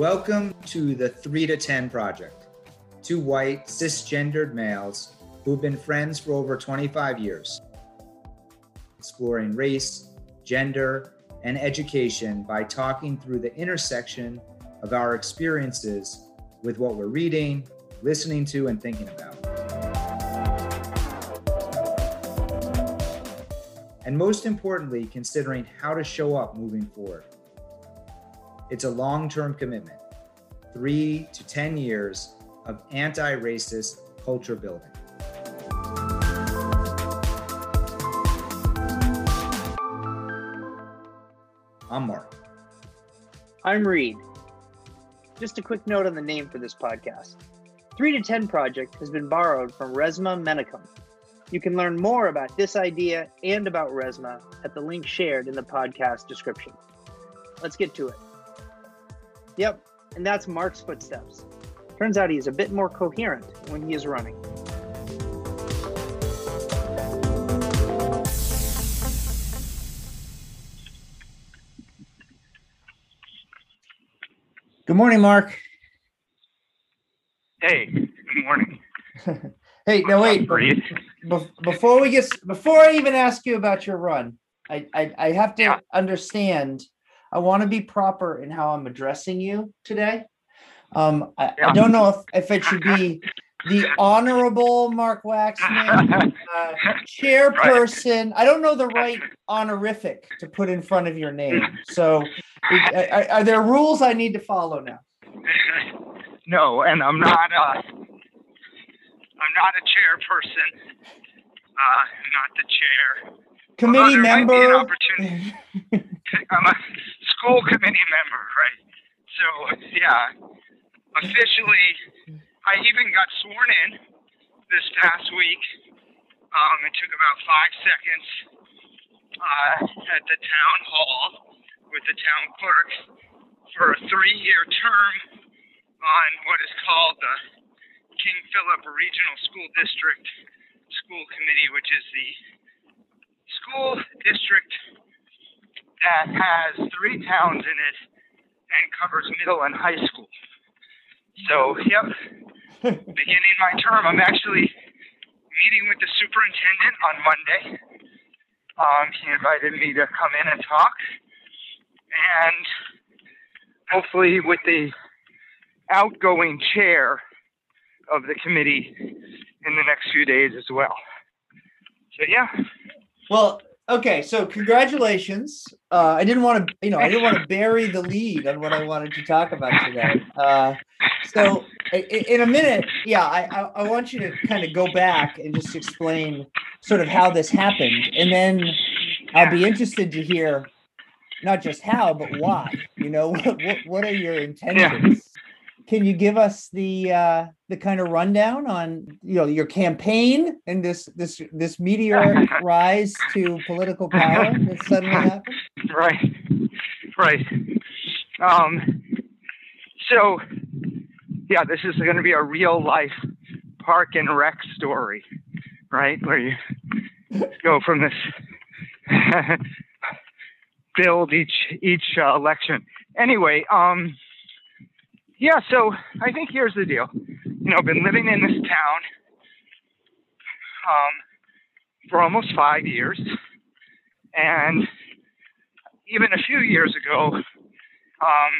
Welcome to the 3 to 10 Project. Two white, cisgendered males who've been friends for over 25 years, exploring race, gender, and education by talking through the intersection of our experiences with what we're reading, listening to, and thinking about. And most importantly, considering how to show up moving forward. It's a long term commitment, three to 10 years of anti racist culture building. I'm Mark. I'm Reed. Just a quick note on the name for this podcast. 3 to 10 Project has been borrowed from Resmaa Menakem. You can learn more about this idea and about Resmaa at the link shared in the podcast description. Let's get to it. Yep, and that's Mark's footsteps. Turns out he's a bit more coherent when he is running. Good morning, Mark. Hey, good morning. hey, no wait. Be- before we get before I even ask you about your run, I I, I have to yeah. understand. I want to be proper in how I'm addressing you today. Um, I. I don't know if, if it should be the honorable Mark Waxman, uh, chairperson. I don't know the right honorific to put in front of your name. So, are, are, there rules I need to follow now? No, and I'm not. Uh, I'm not a chairperson. Uh, not the chair. Committee member. School committee member, right? So yeah, officially I even got sworn in this past week. Um, it took about five seconds uh, at the town hall with the town clerk for a three-year term on what is called the King Philip Regional School District School Committee, which is the school district that has three towns in it and covers middle and high school. So, yep, beginning my term. I'm actually meeting with the superintendent on Monday. Um, he invited me to come in and talk, and hopefully, with the outgoing chair of the committee in the next few days as well. So, yeah. Well, okay. So, congratulations. Uh, I didn't want to, you know, I didn't want to bury the lead on what I wanted to talk about today. Uh, so in a minute, yeah, I, I want you to kind of go back and just explain sort of how this happened, and then I'll be interested to hear not just how, but why. You know, what what, what are your intentions? Can you give us the uh, the kind of rundown on you know your campaign and this this this meteor rise to political power that suddenly happened? Right, right. Um, so yeah, this is going to be a real life park and rec story, right? Where you go from this build each each uh, election. Anyway, um, yeah. So I think here's the deal. You know, I've been living in this town um, for almost five years, and even a few years ago, um,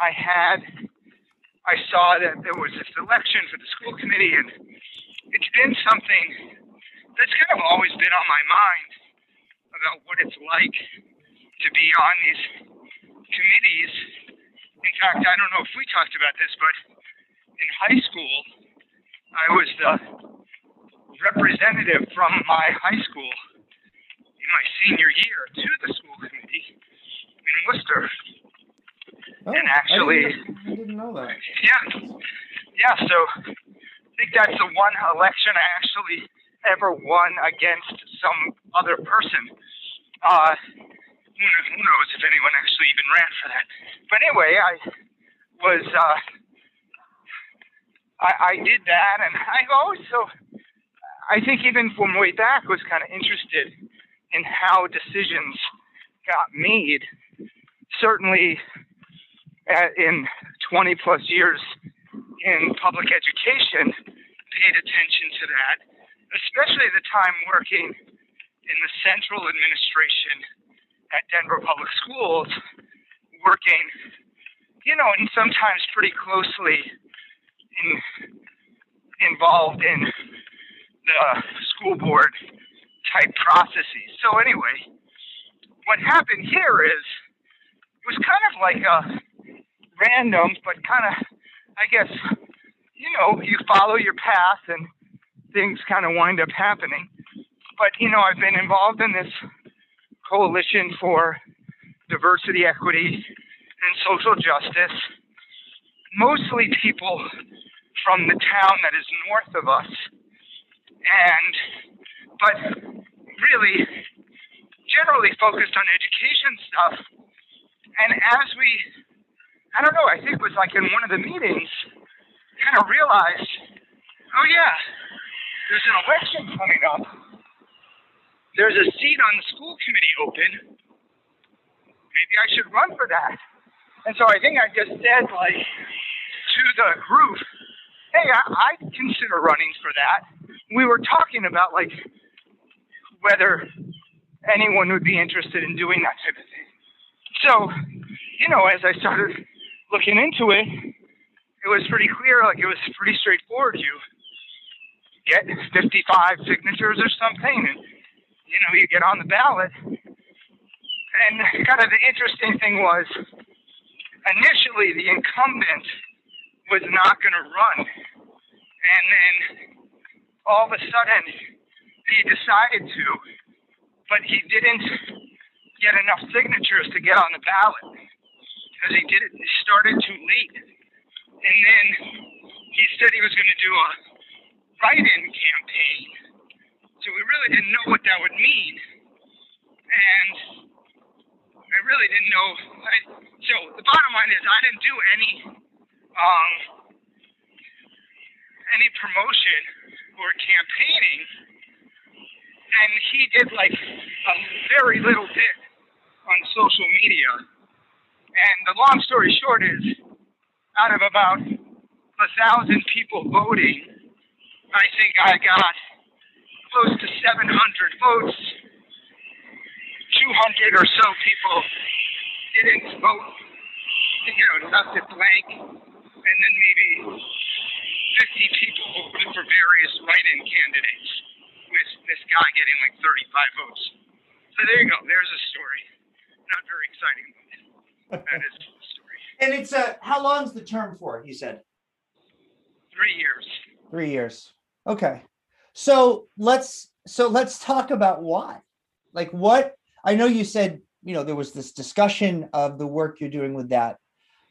I had I saw that there was this election for the school committee, and it's been something that's kind of always been on my mind about what it's like to be on these committees. In fact, I don't know if we talked about this, but in high school, I was the representative from my high school in my senior year to the school committee in Worcester. Oh, and actually, I didn't, I didn't, know that. Yeah, yeah. So I think that's the one election I actually ever won against some other person. Uh, who, knows if anyone actually even ran for that? But anyway, I was. Uh, I, I did that, and I also, I think even from way back, was kind of interested in how decisions got made. Certainly, at, in 20 plus years in public education paid attention to that, especially the time working in the central administration at Denver Public Schools, working, you know, and sometimes pretty closely in, involved in the school board type processes. So anyway, what happened here is it was kind of like a random, but kind of, I guess, you know, you follow your path and things kind of wind up happening. But you know, I've been involved in this coalition for diversity, equity, and social justice. Mostly people from the town that is north of us, and but really generally focused on education stuff. And as we, I don't know, I think it was like in one of the meetings, kind of realized, oh yeah, there's an election coming up. There's a seat on the school committee open. Maybe I should run for that. And so I think I just said like to the group, hey, I, I'd consider running for that. We were talking about like whether anyone would be interested in doing that type of thing. So, you know, as I started looking into it, it was pretty clear, like it was pretty straightforward. You get 55 signatures or something, and you know, you get on the ballot. And kind of the interesting thing was, initially the incumbent was not going to run, and then all of a sudden he decided to, but he didn't get enough signatures to get on the ballot because he did it. He started too late, and then he said he was going to do a write-in campaign. So we really didn't know what that would mean, and I really didn't know. I, so the bottom line is, I didn't do any um, any promotion or campaigning and he did like a very little bit on social media. And the long story short is, out of about a thousand people voting, I think I got close to 700 votes. 200 or so people didn't vote, you know, left it blank, and then maybe 50 people voted for various write-in candidates with this guy getting like 35 votes. So there you go. There's a story. Not very exciting, but that is the story. And it's a how long's the term for? You said Three years. three years. Okay, so let's so let's talk about why. Like what I know you said. You know there was this discussion of the work you're doing with that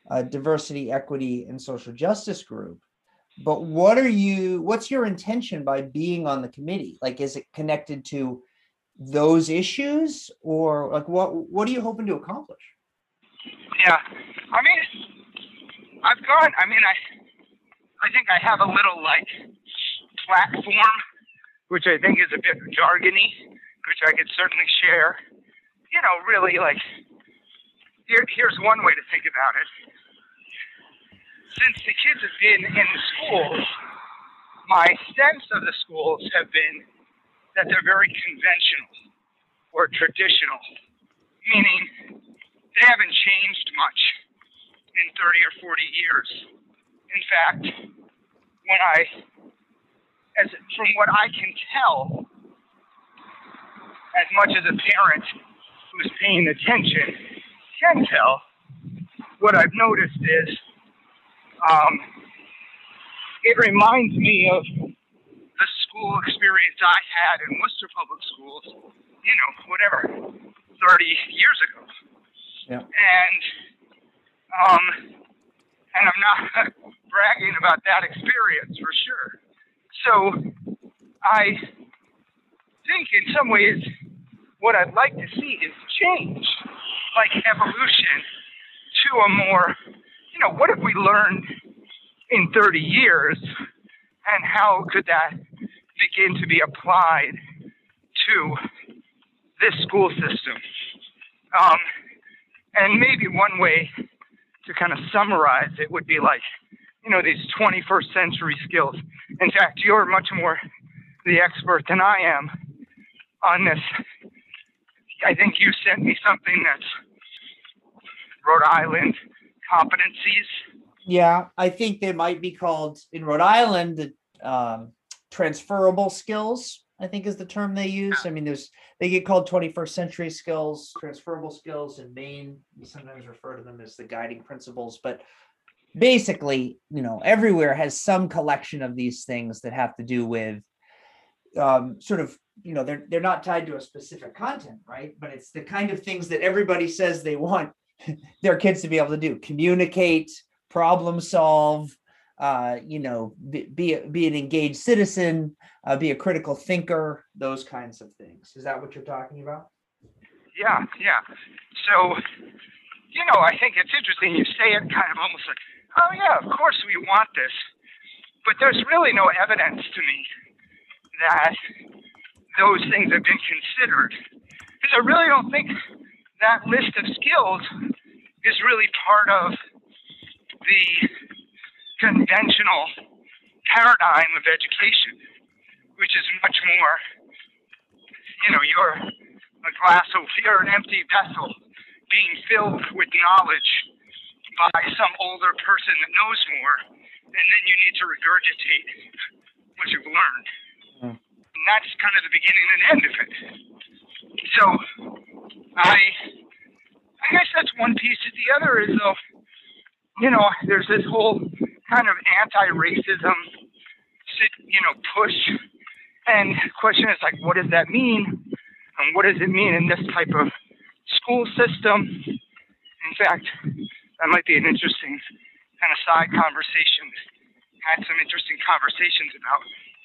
uh, diversity, equity, and social justice group. But what are you? What's your intention by being on the committee? Like, is it connected to those issues, or like what? What are you hoping to accomplish? Yeah. I mean, I've gone. I mean, I I think I have a little like platform, which I think is a bit jargony, which I could certainly share. You know, really like here, here's one way to think about it. Since the kids have been in the schools, my sense of the schools have been that they're very conventional or traditional, meaning they haven't changed much in 30 or 40 years. In fact, when I, as from what I can tell, as much as a parent who's paying attention can tell, what I've noticed is um, it reminds me of the school experience I had in Worcester Public Schools, you know, whatever, 30 years ago. Yeah. And um, and I'm not bragging about that experience for sure. So I think in some ways what I'd like to see is change, like evolution to a more, you know, what have we learned in 30 years and how could that begin to be applied to this school system? Um, and maybe one way to kind of summarize it would be like, you know, these 21st century skills. In fact, you're much more the expert than I am on this. I think you sent me something that's Rhode Island competencies. Yeah, I think they might be called in Rhode Island the um, transferable skills. I think is the term they use. I mean, there's they get called 21st century skills, transferable skills in Maine. We sometimes refer to them as the guiding principles, but basically, you know, everywhere has some collection of these things that have to do with um, sort of, you know, they're they're not tied to a specific content, right? But it's the kind of things that everybody says they want their kids to be able to do: communicate, problem solve, uh, you know, be, be, be an engaged citizen, uh, be a critical thinker, those kinds of things. Is that what you're talking about? Yeah, yeah. So, you know, I think it's interesting. You say it kind of almost like, oh, yeah, of course we want this. But there's really no evidence to me that those things have been considered. Because I really don't think that list of skills is really part of the conventional paradigm of education, which is much more, you know, you're a glass of, you're an empty vessel being filled with knowledge by some older person that knows more, and then you need to regurgitate what you've learned. Mm. And that's kind of the beginning and end of it. So I I guess that's one piece. The other is though, you know, there's this whole kind of anti-racism, you know, push. And the question is like, what does that mean? And what does it mean in this type of school system? In fact, that might be an interesting kind of side conversation. Had some interesting conversations about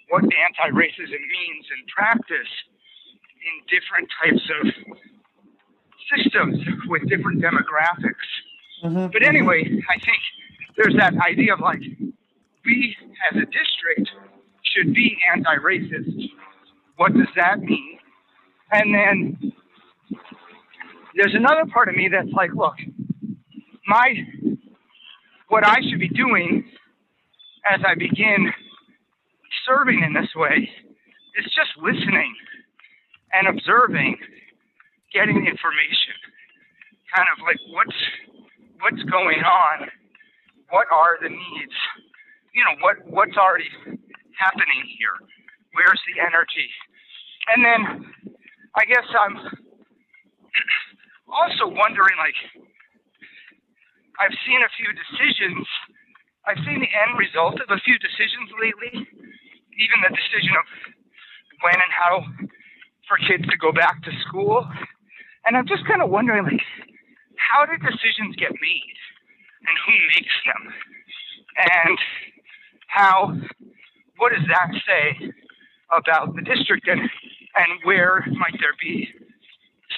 what anti-racism means in practice in different types of systems with different demographics. Mm-hmm. But anyway, I think there's that idea of like we as a district should be anti-racist. What does that mean? And then there's another part of me that's like, look, my what I should be doing as I begin serving in this way is just listening and observing, getting information, kind of like what's what's going on what are the needs? You know, what what's already happening here? Where's the energy? And then I guess I'm also wondering like I've seen a few decisions. I've seen the end result of a few decisions lately, even the decision of when and how for kids to go back to school. And I'm just kind of wondering like how do decisions get made? and who makes them, and how, what does that say about the district, and, and where might there be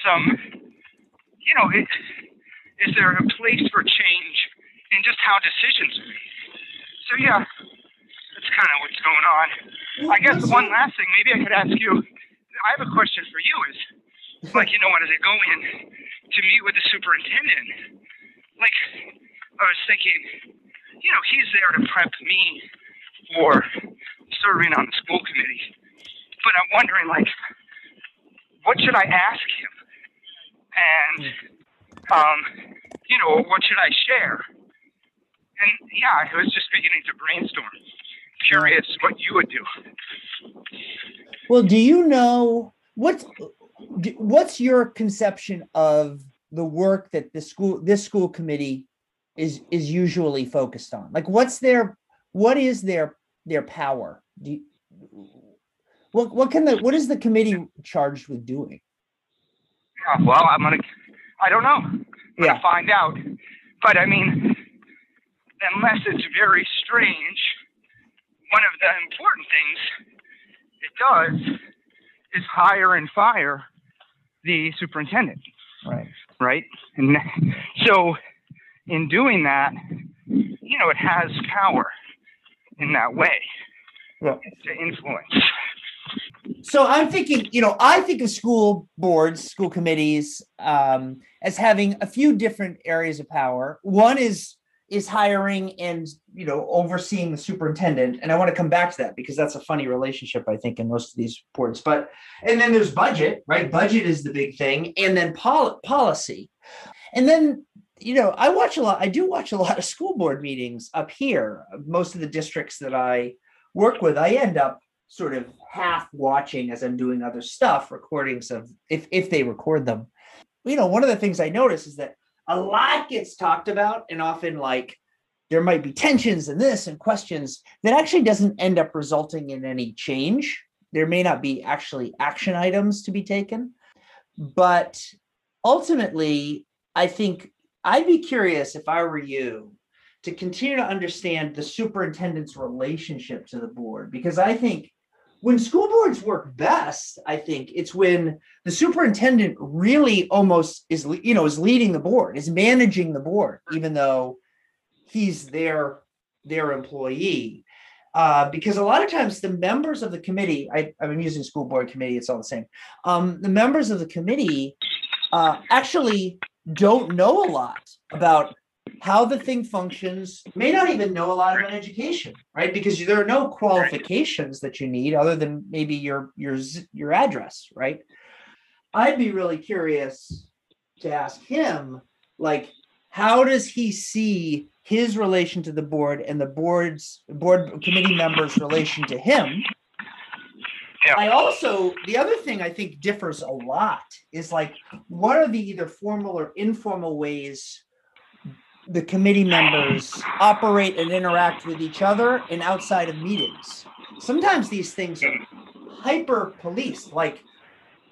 some, you know, it, is there a place for change in just how decisions are made? So, yeah, that's kind of what's going on. I guess one last thing, maybe I could ask you. I have a question for you. Is like you know, when they go in to meet with the superintendent, like I was thinking, you know, he's there to prep me for serving on the school committee. But I'm wondering, like, what should I ask him? And, um, you know, what should I share? And yeah, I was just beginning to brainstorm. Curious what you would do. Well, do you know what's what's your conception of the work that the school this school committee is is usually focused on? Like, what's their what is their their power? Do you, what what can the what is the committee charged with doing? Yeah, well, I'm gonna I don't know. I'm yeah. gonna find out. But I mean, unless it's very strange, one of the important things it does is hire and fire the superintendent. Right. Right. And so in doing that, you know, it has power in that way yeah. to influence. So I'm thinking, you know, I think of school boards, school committees, um, as having a few different areas of power. One is is hiring and you know overseeing the superintendent, and I want to come back to that because that's a funny relationship I think in most of these boards. But and then there's budget, right? Budget is the big thing, and then pol- policy, and then you know I watch a lot. I do watch a lot of school board meetings up here. Most of the districts that I work with, I end up sort of half watching as I'm doing other stuff, recordings of if if they record them. You know, one of the things I notice is that a lot gets talked about, and often like there might be tensions and this and questions that actually doesn't end up resulting in any change. There may not be actually action items to be taken, but ultimately, I think I'd be curious if I were you to continue to understand the superintendent's relationship to the board because I think when school boards work best, I think it's when the superintendent really almost is, you know, is leading the board, is managing the board, even though he's their their employee. Uh, because a lot of times the members of the committee, I, I'm using school board committee, it's all the same. Um, the members of the committee uh, actually don't know a lot about how the thing functions may not even know a lot about education right? Because there are no qualifications that you need other than maybe your your your address right? I'd be really curious to ask him like how does he see his relation to the board and the board's board committee members relation to him? Yeah. I also the other thing I think differs a lot is like what are the either formal or informal ways the committee members operate and interact with each other and outside of meetings. Sometimes these things are hyper policed, like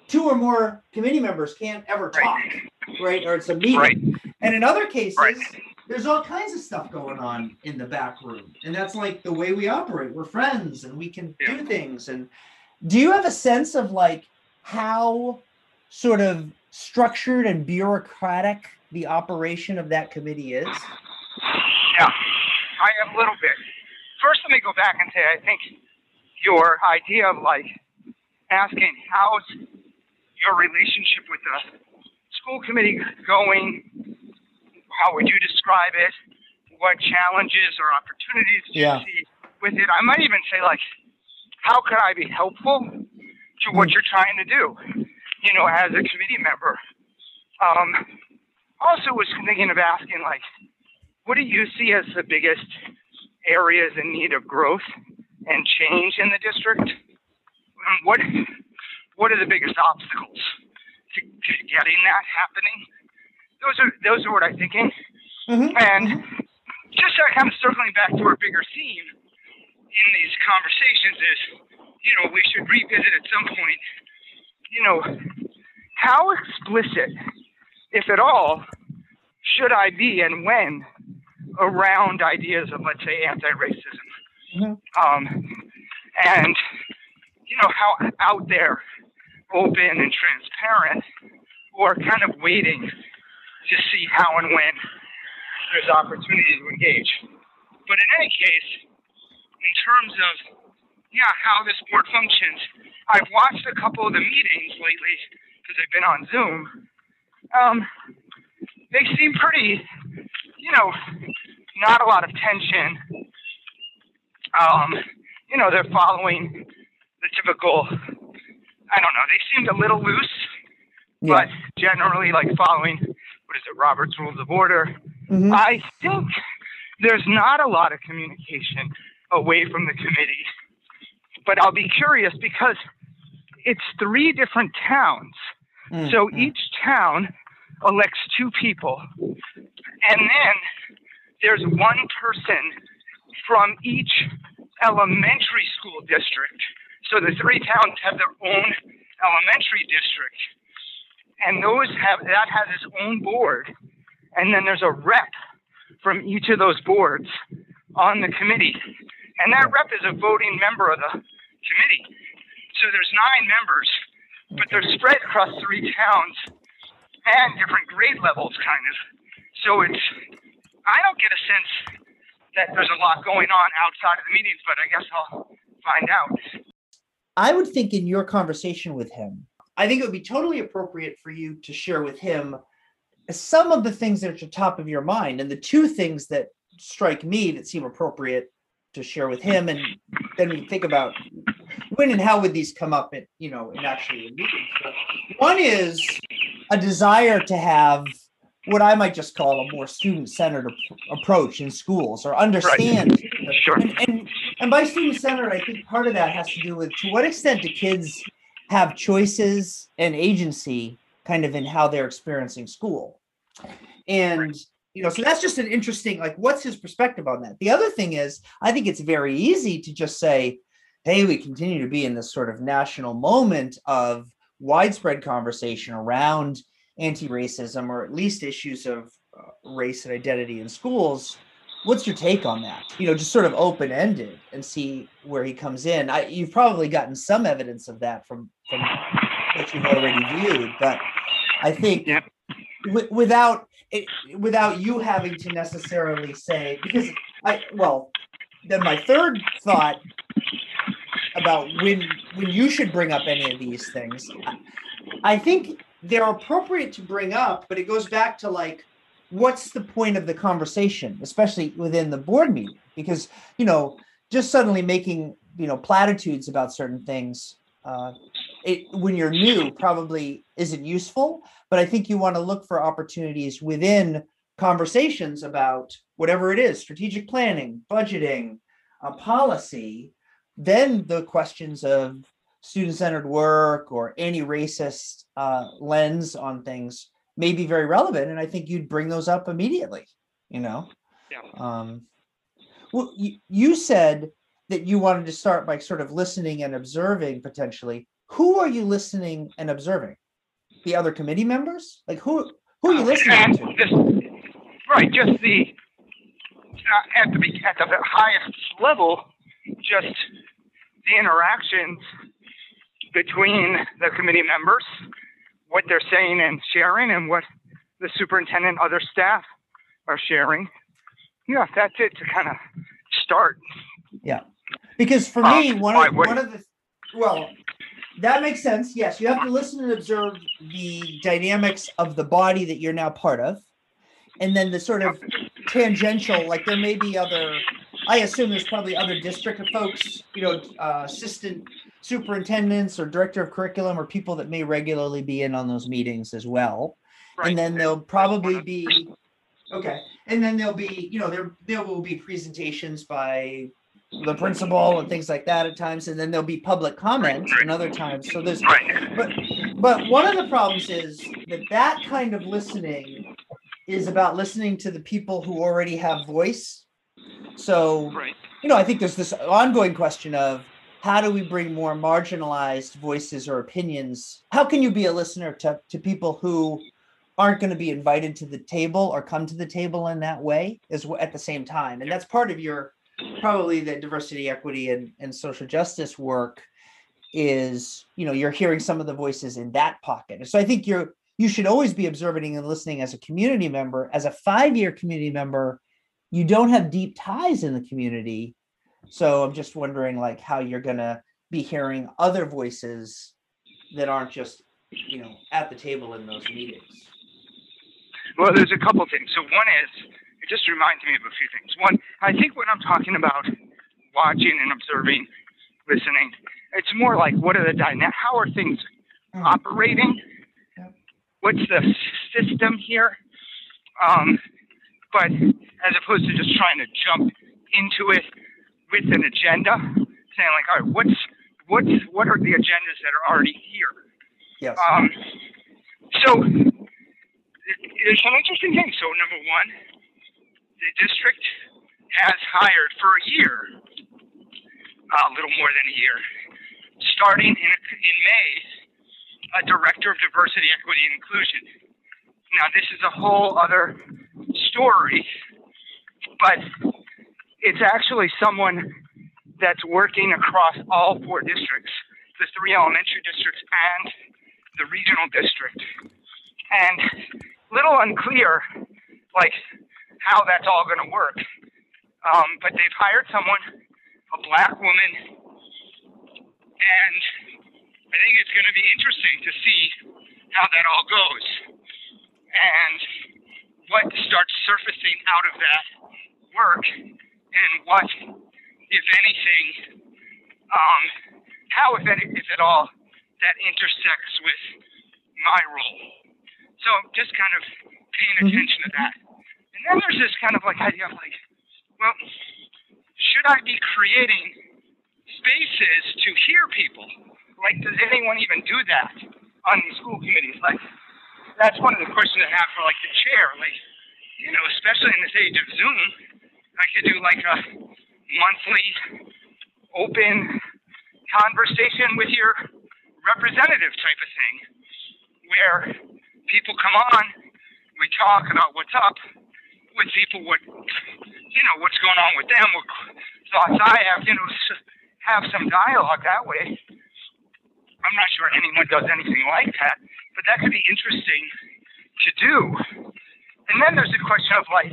two or more committee members can't ever talk, right? right? Or it's a meeting. Right. And in other cases, right. there's all kinds of stuff going on in the back room. And that's like the way we operate. We're friends and we can yeah. do things. And do you have a sense of like how sort of structured and bureaucratic the operation of that committee is? Yeah, I have a little bit. First, let me go back and say I think your idea of like asking how's your relationship with the school committee going? How would you describe it? What challenges or opportunities do yeah. you see with it? I might even say like, how could I be helpful to what mm. you're trying to do? You know, as a committee member. Um, also was thinking of asking like, what do you see as the biggest areas in need of growth and change in the district? What what are the biggest obstacles to, to getting that happening? Those are those are what I'm thinking. Mm-hmm. And just uh, kind of circling back to our bigger theme in these conversations is, you know, we should revisit at some point, you know, how explicit if at all, should I be and when around ideas of, let's say, anti-racism? Mm-hmm. Um, and you know how out there, open and transparent, or kind of waiting to see how and when there's opportunity to engage. But in any case, in terms of yeah, how this board functions, I've watched a couple of the meetings lately because I've been on Zoom, um, they seem pretty, you know, not a lot of tension. Um, you know, they're following the typical, I don't know, they seemed a little loose, yeah. but generally like following, what is it, Robert's Rules of Order. Mm-hmm. I think there's not a lot of communication away from the committee, but I'll be curious because it's three different towns. Mm-hmm. So each town elects two people. And then there's one person from each elementary school district. So the three towns have their own elementary district. And those have that has its own board. And then there's a rep from each of those boards on the committee. And that rep is a voting member of the committee. So there's nine members, but they're spread across three towns and different grade levels, kind of. So it's, I don't get a sense that there's a lot going on outside of the meetings, but I guess I'll find out. I would think in your conversation with him, I think it would be totally appropriate for you to share with him some of the things that are at the top of your mind. And the two things that strike me that seem appropriate to share with him, and then we think about when and how would these come up in, you know, in actually in meetings. But one is a desire to have what I might just call a more student-centered ap- approach in schools or understand. Right. Sure. And, and, and by student-centered, I think part of that has to do with to what extent do kids have choices and agency kind of in how they're experiencing school. And you know, so that's just an interesting like what's his perspective on that. The other thing is I think it's very easy to just say, hey, we continue to be in this sort of national moment of widespread conversation around anti-racism or at least issues of uh, race and identity in schools. What's your take on that? You know just sort of open-ended and see where he comes in. I, you've probably gotten some evidence of that from from what you've already viewed but i think Yep. w- without it, without you having to necessarily say because i well then my third thought about when when you should bring up any of these things. I- think they're appropriate to bring up but it goes back to like what's the point of the conversation especially within the board meeting? Because you know just suddenly making you know platitudes about certain things uh, it when you're new probably isn't useful but i think you want to look for opportunities within conversations about whatever it is strategic planning budgeting uh, policy then the questions of student-centered work or anti-racist uh, lens on things may be very relevant and i think you'd bring those up immediately you know? Yeah. um well you, you said that you wanted to start by sort of listening and observing potentially. Who are you listening and observing? The other committee members? Like who who are you listening And to? just, right, just the uh, at the at the highest level, just the interactions between the committee members, what they're saying and sharing, and what the superintendent, other staff are sharing. Yeah, that's it to kind of start. Yeah, because for Um, me one of one of the well that makes sense yes you have to listen and observe the dynamics of the body that you're now part of and then the sort of tangential like there may be other i assume there's probably other district folks you know uh, assistant superintendents or director of curriculum or people that may regularly be in on those meetings as well Right. and then there'll probably be okay and then there'll be you know there there will be presentations by the principal and things like that at times and then there'll be public comment and other times so there's Right. but but one of the problems is that that kind of listening is about listening to the people who already have voice so Right. you know i think there's this ongoing question of how do we bring more marginalized voices or opinions? How can you be a listener to, to people who aren't going to be invited to the table or come to the table in that way as at the same time? And that's part of your probably the diversity equity and, and social justice work is you know you're hearing some of the voices in that pocket. So i think you're you should always be observing and listening as a community member as a five year community member you don't have deep ties in the community so i'm just wondering like how you're going to be hearing other voices that aren't just you know at the table in those meetings Well, there's a couple things. So one is, it just reminds me of a few things. One, I think when I'm talking about watching and observing, listening, it's more like what are the dyna- how are things operating? What's the system here? Um, but as opposed to just trying to jump into it with an agenda, saying like, all right, what's what's what are the agendas that are already here? yes Um, so there's some interesting things. So number one, the district has hired for a year, a little more than a year, starting in, in May, a director of diversity, equity, and inclusion. Now this is a whole other story, but it's actually someone that's working across all four districts, the three elementary districts and the regional district. And little unclear, like how that's all going to work. Um, but they've hired someone, a black woman, And I think it's going to be interesting to see how that all goes and what starts surfacing out of that work and what, if anything, um, how, if, any, if at all, that intersects with my role. So just kind of paying Mhm. attention to that. And then there's this kind of like idea of like, well, should I be creating spaces to hear people? Like, does anyone even do that on these school committees? Like, that's one of the questions I have for like the chair. Like, you know, especially in this age of Zoom, I could do like a monthly open conversation with your representative type of thing, where people come on, we talk about what's up with people, what you know, what's going on with them, what thoughts I have, you know, have some dialogue that way. I'm not sure anyone does anything like that, but that could be interesting to do. And then there's the question of like,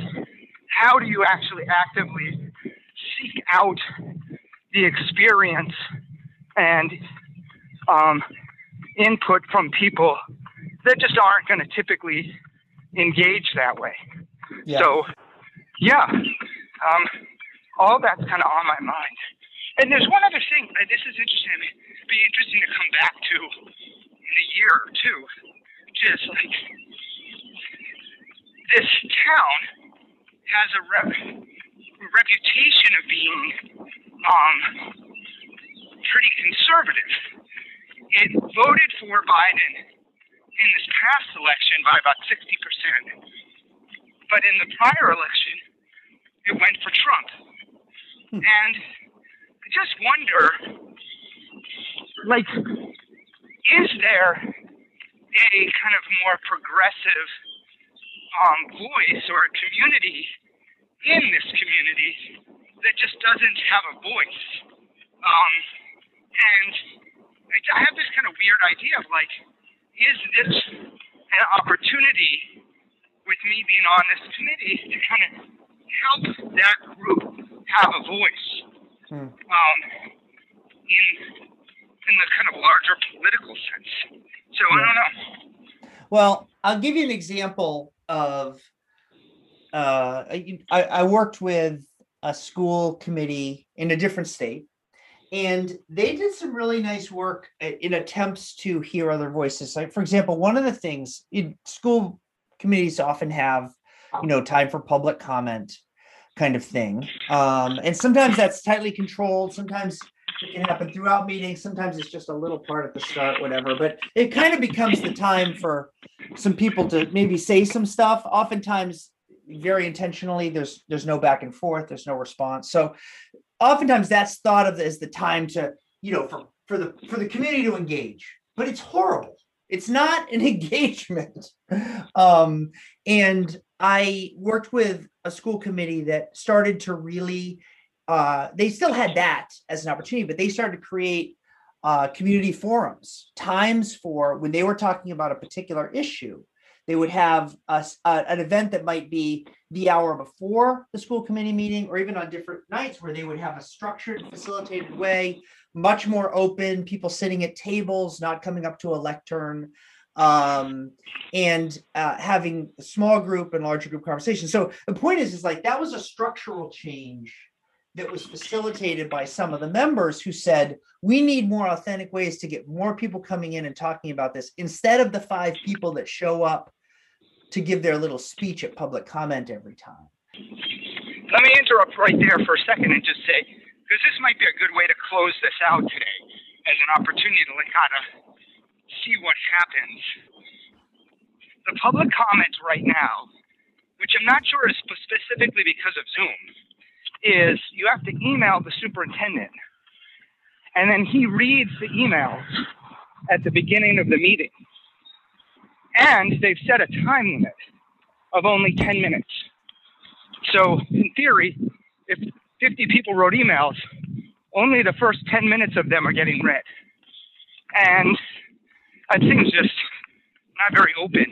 how do you actually actively seek out the experience and um, input from people that just aren't going to typically engage that way? Yeah. So, yeah, um, all that's kind of on my mind. And there's one other thing. This is interesting. It'd be interesting to come back to in a year or two. Just like this town has a rep- reputation of being um, pretty conservative. It voted for Biden in this past election by about 60%. But in the prior election, it went for Trump. And I just wonder, like, is there a kind of more progressive um, voice or a community in this community that just doesn't have a voice? Um, and I I have this kind of weird idea of like, is this an opportunity with me being on this committee to kind of help that group have a voice Hmm. um, in in the kind of larger political sense. So I don't know. Well, I'll give you an example of. Uh, I, I worked with a school committee in a different state, and they did some really nice work in attempts to hear other voices. Like, for example, one of the things in school committees often have, you know, time for public comment kind of thing. Um, and sometimes that's tightly controlled. Sometimes it can happen throughout meetings. Sometimes it's just a little part at the start, whatever. But it kind of becomes the time for some people to maybe say some stuff. Oftentimes, very intentionally, there's there's no back and forth. There's no response. So, oftentimes that's thought of as the time to you know for for the for the community to engage. But it's horrible. It's not an engagement. Um, and I worked with a school committee that started to really uh, they still had that as an opportunity, but they started to create uh, community forums, times for when they were talking about a particular issue. They would have a a- an event that might be the hour before the school committee meeting, or even on different nights where they would have a structured, facilitated way, much more open, people sitting at tables, not coming up to a lectern, um, and uh, having a small group and larger group conversations. So the point is, is like that was a structural change that was facilitated by some of the members who said we need more authentic ways to get more people coming in and talking about this instead of the five people that show up to give their little speech at public comment every time. Let me interrupt right there for a second and just say, because this might be a good way to close this out today as an opportunity to kind of see what happens. The public comment right now, which I'm not sure is specifically because of Zoom, is you have to email the superintendent and then he reads the emails at the beginning of the meeting. And they've set a time limit of only 10 minutes. So, in theory, if 50 people wrote emails, only the first 10 minutes of them are getting read. And that seems just not very open.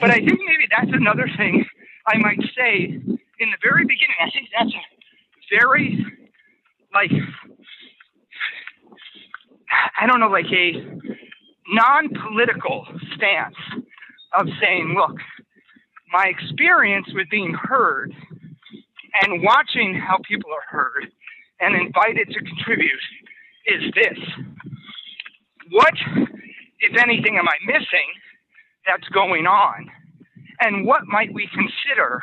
But I think maybe that's another thing I might say in the very beginning. I think that's a very, like, I don't know, like a non political stance of saying, look, my experience with being heard and watching how people are heard and invited to contribute is this. What, if anything, am I missing that's going on? And what might we consider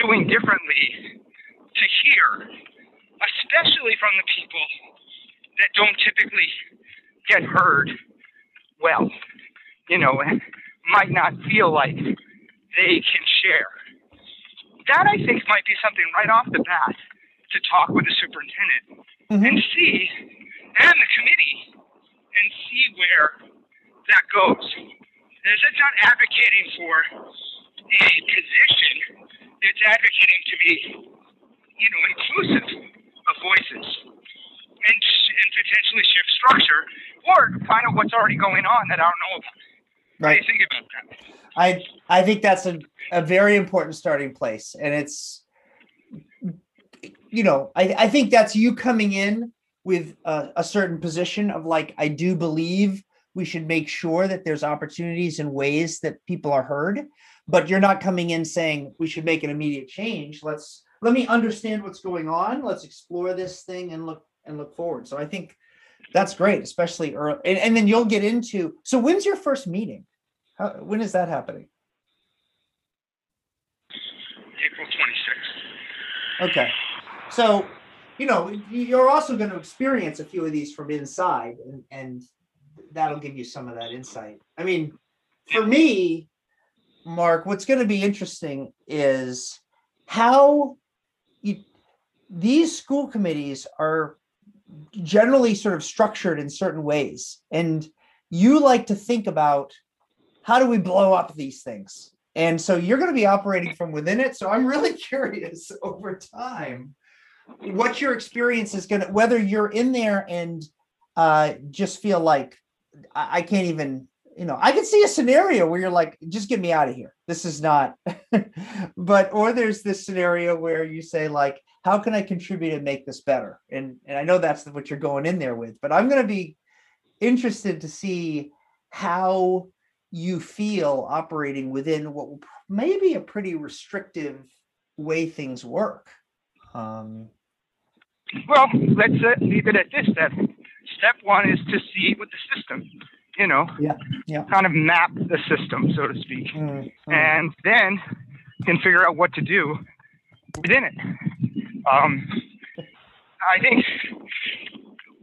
doing differently to hear, especially from the people that don't typically get heard well, you know, and might not feel like they can share. That I think might be something right off the bat to talk with the superintendent mm-hmm. and see, and the committee, and see where that goes. It's not advocating for a position; it's advocating to be, you know, inclusive of voices and, and potentially shift structure or find out what's already going on that I don't know about. Right. What do you think about that? I I think that's a, a very important starting place, and it's you know, I, I think that's you coming in with a, a, certain position of like, I do believe we should make sure that there's opportunities and ways that people are heard, but you're not coming in saying we should make an immediate change. Let's let me understand what's going on. Let's explore this thing and look and look forward. So I think that's great, especially early. And, and then you'll get into. So when's your first meeting? How, when is that happening? April 26th. Okay. So, you know, you're also going to experience a few of these from inside, and, and that'll give you some of that insight. I mean, for me, Mark, what's going to be interesting is how you, these school committees are generally sort of structured in certain ways. And you like to think about how do we blow up these things? And so you're going to be operating from within it. So I'm really curious over time what your experience is going to whether you're in there and uh, just feel like I, I can't even you know i can see a scenario where you're like just get me out of here. This is not but or there's this scenario where you say like how can i contribute and make this better? And and i know that's what you're going in there with but i'm going to be interested to see how you feel operating within what may be a pretty restrictive way things work. Um, well, let's uh, leave it at this step. Step one is to see what the system, you know, yeah, yeah. kind of map the system, so to speak, mm-hmm. and then can figure out what to do within it. Um, I think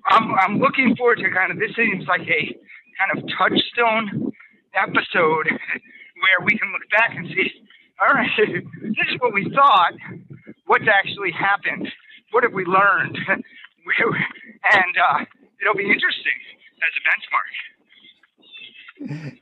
I'm, I'm looking forward to kind of this seems like a kind of touchstone episode where we can look back and see, all right, this is what we thought, what's actually happened what have we learned? and uh, it'll be interesting as a benchmark.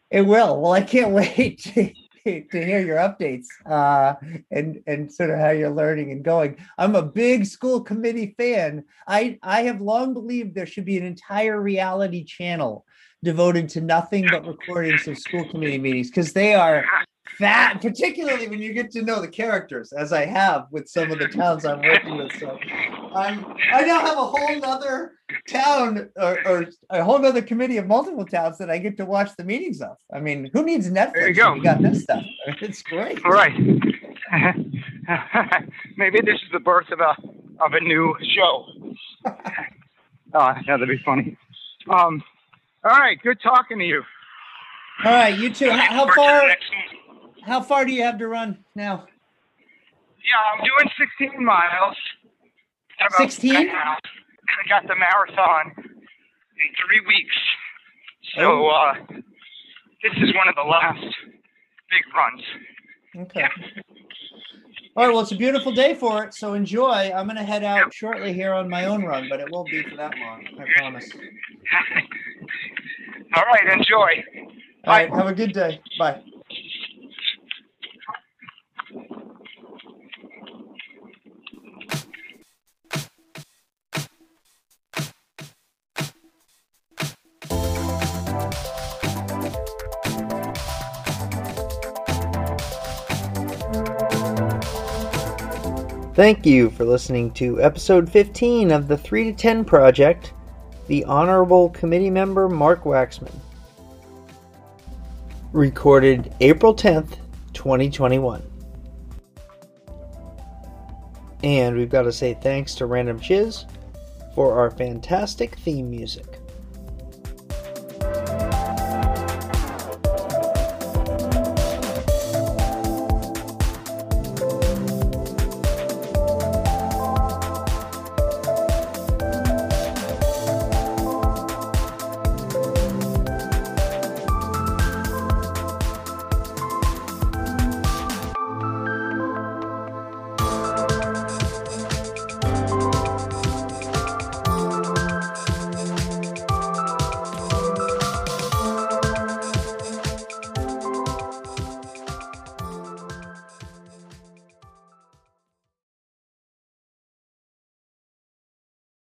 It will. Well, I can't wait to, to hear your updates uh, and and sort of how you're learning and going. I'm a big school committee fan. I I have long believed there should be an entire reality channel devoted to nothing but recordings of school committee meetings because they are fat, particularly when you get to know the characters, as I have with some of the towns I'm working with. So I'm I now have a whole nother town or, or a whole other committee of multiple towns that I get to watch the meetings of. I mean, who needs Netflix? There you go. You got this stuff. It's great. All right. Maybe this is the birth of a of a new show. oh, that'd be funny. Um, all right, good talking to you. All right, you too. How, how far? How far do you have to run now? Yeah, I'm doing 16 miles. 16? I got the marathon in three weeks. So oh. uh, this is one of the last big runs. Okay. Yeah. All right. Well, it's a beautiful day for it. So enjoy. I'm going to head out shortly here on my own run, but it won't be for that long. I promise. All right. Enjoy. All Bye. right. Have a good day. Bye. Thank you for listening to episode 15 of the 3 to 10 Project. the Honorable Committee Member Mark Waxman. Recorded April 10th, 2021. And we've got to say thanks to Random Chiz for our fantastic theme music.